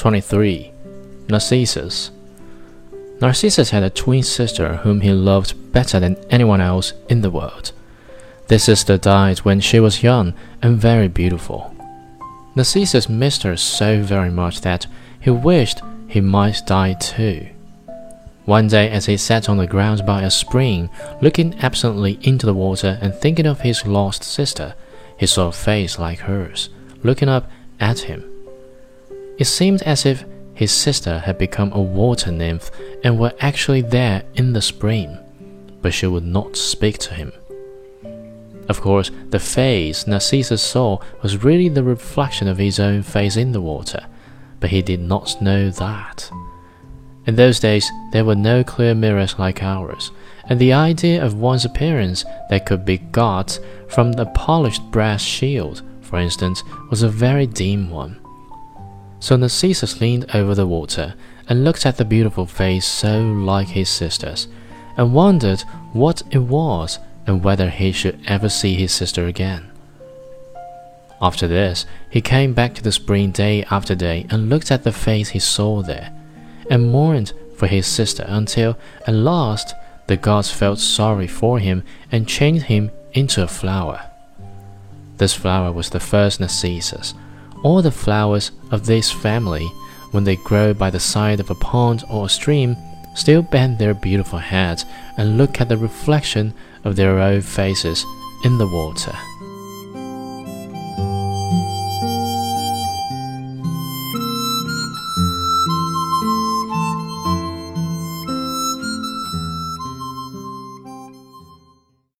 23. Narcissus. Narcissus had a twin sister whom he loved better than anyone else in the world. This sister died when she was young and very beautiful. Narcissus missed her so very much that he wished he might die too. One day, as he sat on the ground by a spring, looking absently into the water and thinking of his lost sister, he saw a face like hers, looking up at him. It seemed as if his sister had become a water nymph and were actually there in the spring, but she would not speak to him. Of course, the face Narcissus saw was really the reflection of his own face in the water, but he did not know that. In those days, there were no clear mirrors like ours, and the idea of one's appearance that could be got from a polished brass shield, for instance, was a very dim one. So Narcissus leaned over the water and looked at the beautiful face so like his sister's, and wondered what it was and whether he should ever see his sister again. After this, he came back to the spring day after day and looked at the face he saw there, and mourned for his sister until, at last, the gods felt sorry for him and changed him into a flower. This flower was the first Narcissus, all the flowers of this family, when they grow by the side of a pond or a stream, still bend their beautiful heads and look at the reflection of their own faces in the water.